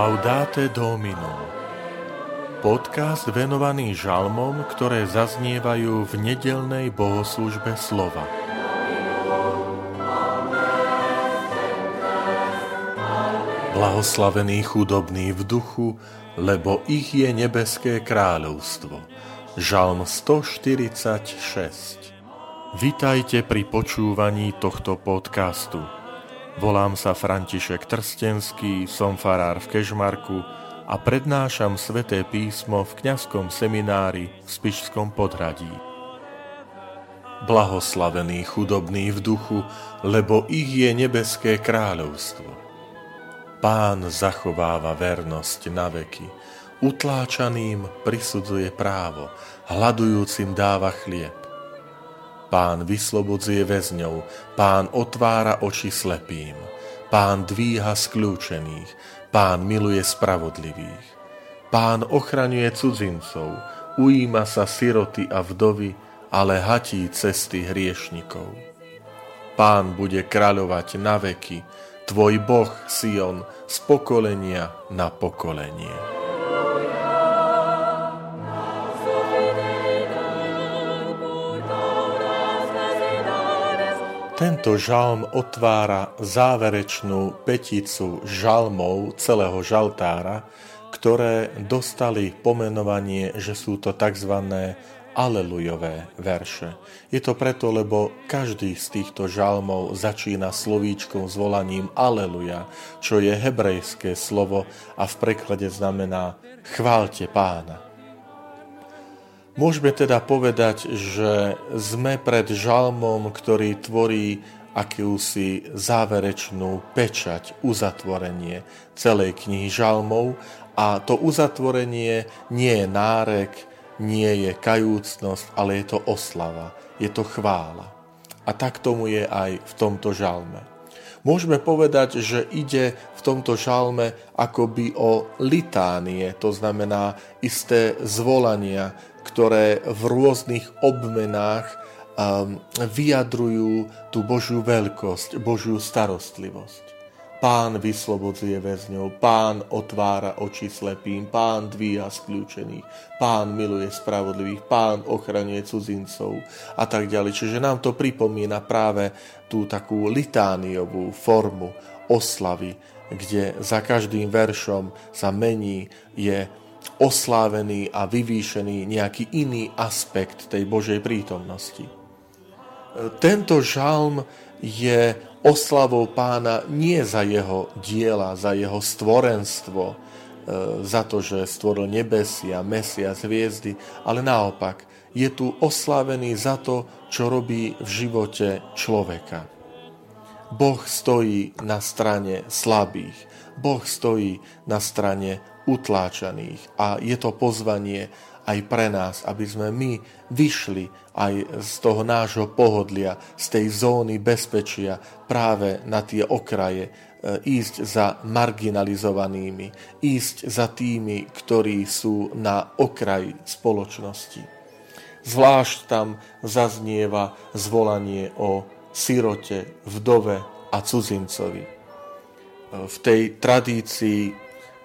Laudate Domino Podcast venovaný žalmom, ktoré zaznievajú v nedelnej bohoslužbe slova. Blahoslavení chudobní v duchu, lebo ich je nebeské kráľovstvo. Žalm 146 Vitajte pri počúvaní tohto podcastu. Volám sa František Trstenský, som farár v Kežmarku a prednášam sveté písmo v kňazskom seminári v Spišskom podhradí. Blahoslavení chudobní v duchu, lebo ich je nebeské kráľovstvo. Pán zachováva vernosť na veky, utláčaným prisudzuje právo, hľadujúcim dáva chlieb. Pán vyslobodzuje väzňov, pán otvára oči slepým, pán dvíha skľúčených, pán miluje spravodlivých. Pán ochraňuje cudzincov, ujíma sa siroty a vdovy, ale hatí cesty hriešnikov. Pán bude kráľovať na veky, tvoj Boh, Sion, z pokolenia na pokolenie. Tento žalm otvára záverečnú peticu žalmov celého žaltára, ktoré dostali pomenovanie, že sú to tzv. alelujové verše. Je to preto, lebo každý z týchto žalmov začína slovíčkom s volaním aleluja, čo je hebrejské slovo a v preklade znamená chválte pána. Môžeme teda povedať, že sme pred žalmom, ktorý tvorí akúsi záverečnú pečať, uzatvorenie celej knihy žalmov a to uzatvorenie nie je nárek, nie je kajúcnosť, ale je to oslava, je to chvála. A tak tomu je aj v tomto žalme. Môžeme povedať, že ide v tomto žalme akoby o litánie, to znamená isté zvolania, ktoré v rôznych obmenách um, vyjadrujú tú Božiu veľkosť, Božiu starostlivosť. Pán vyslobodzuje väzňov, pán otvára oči slepým, pán dvíha skľúčených, pán miluje spravodlivých, pán ochraňuje cudzincov a tak ďalej. Čiže nám to pripomína práve tú takú litániovú formu oslavy, kde za každým veršom sa mení, je oslávený a vyvýšený nejaký iný aspekt tej Božej prítomnosti. Tento žalm je oslavou pána nie za jeho diela, za jeho stvorenstvo, e, za to, že stvoril nebesia, mesia, hviezdy, ale naopak, je tu oslávený za to, čo robí v živote človeka. Boh stojí na strane slabých. Boh stojí na strane utláčaných. A je to pozvanie aj pre nás, aby sme my vyšli aj z toho nášho pohodlia, z tej zóny bezpečia práve na tie okraje, e, ísť za marginalizovanými, ísť za tými, ktorí sú na okraji spoločnosti. Zvlášť tam zaznieva zvolanie o sirote, vdove a cudzincovi. V tej tradícii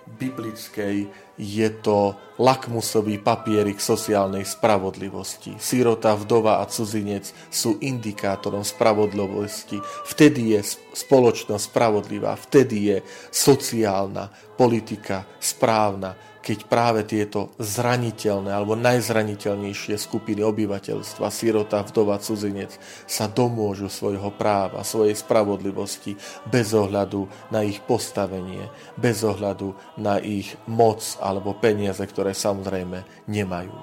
biblickej je to lakmusový papierik sociálnej spravodlivosti. Sirota, vdova a cudzinec sú indikátorom spravodlivosti. Vtedy je spoločnosť spravodlivá, vtedy je sociálna politika správna, keď práve tieto zraniteľné alebo najzraniteľnejšie skupiny obyvateľstva, sirota, vdova, cudzinec, sa domôžu svojho práva, svojej spravodlivosti bez ohľadu na ich postavenie, bez ohľadu na ich moc alebo peniaze, ktoré samozrejme nemajú.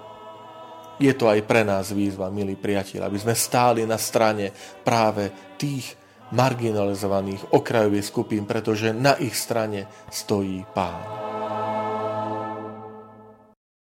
Je to aj pre nás výzva, milí priatelia, aby sme stáli na strane práve tých marginalizovaných okrajových skupín, pretože na ich strane stojí Pán.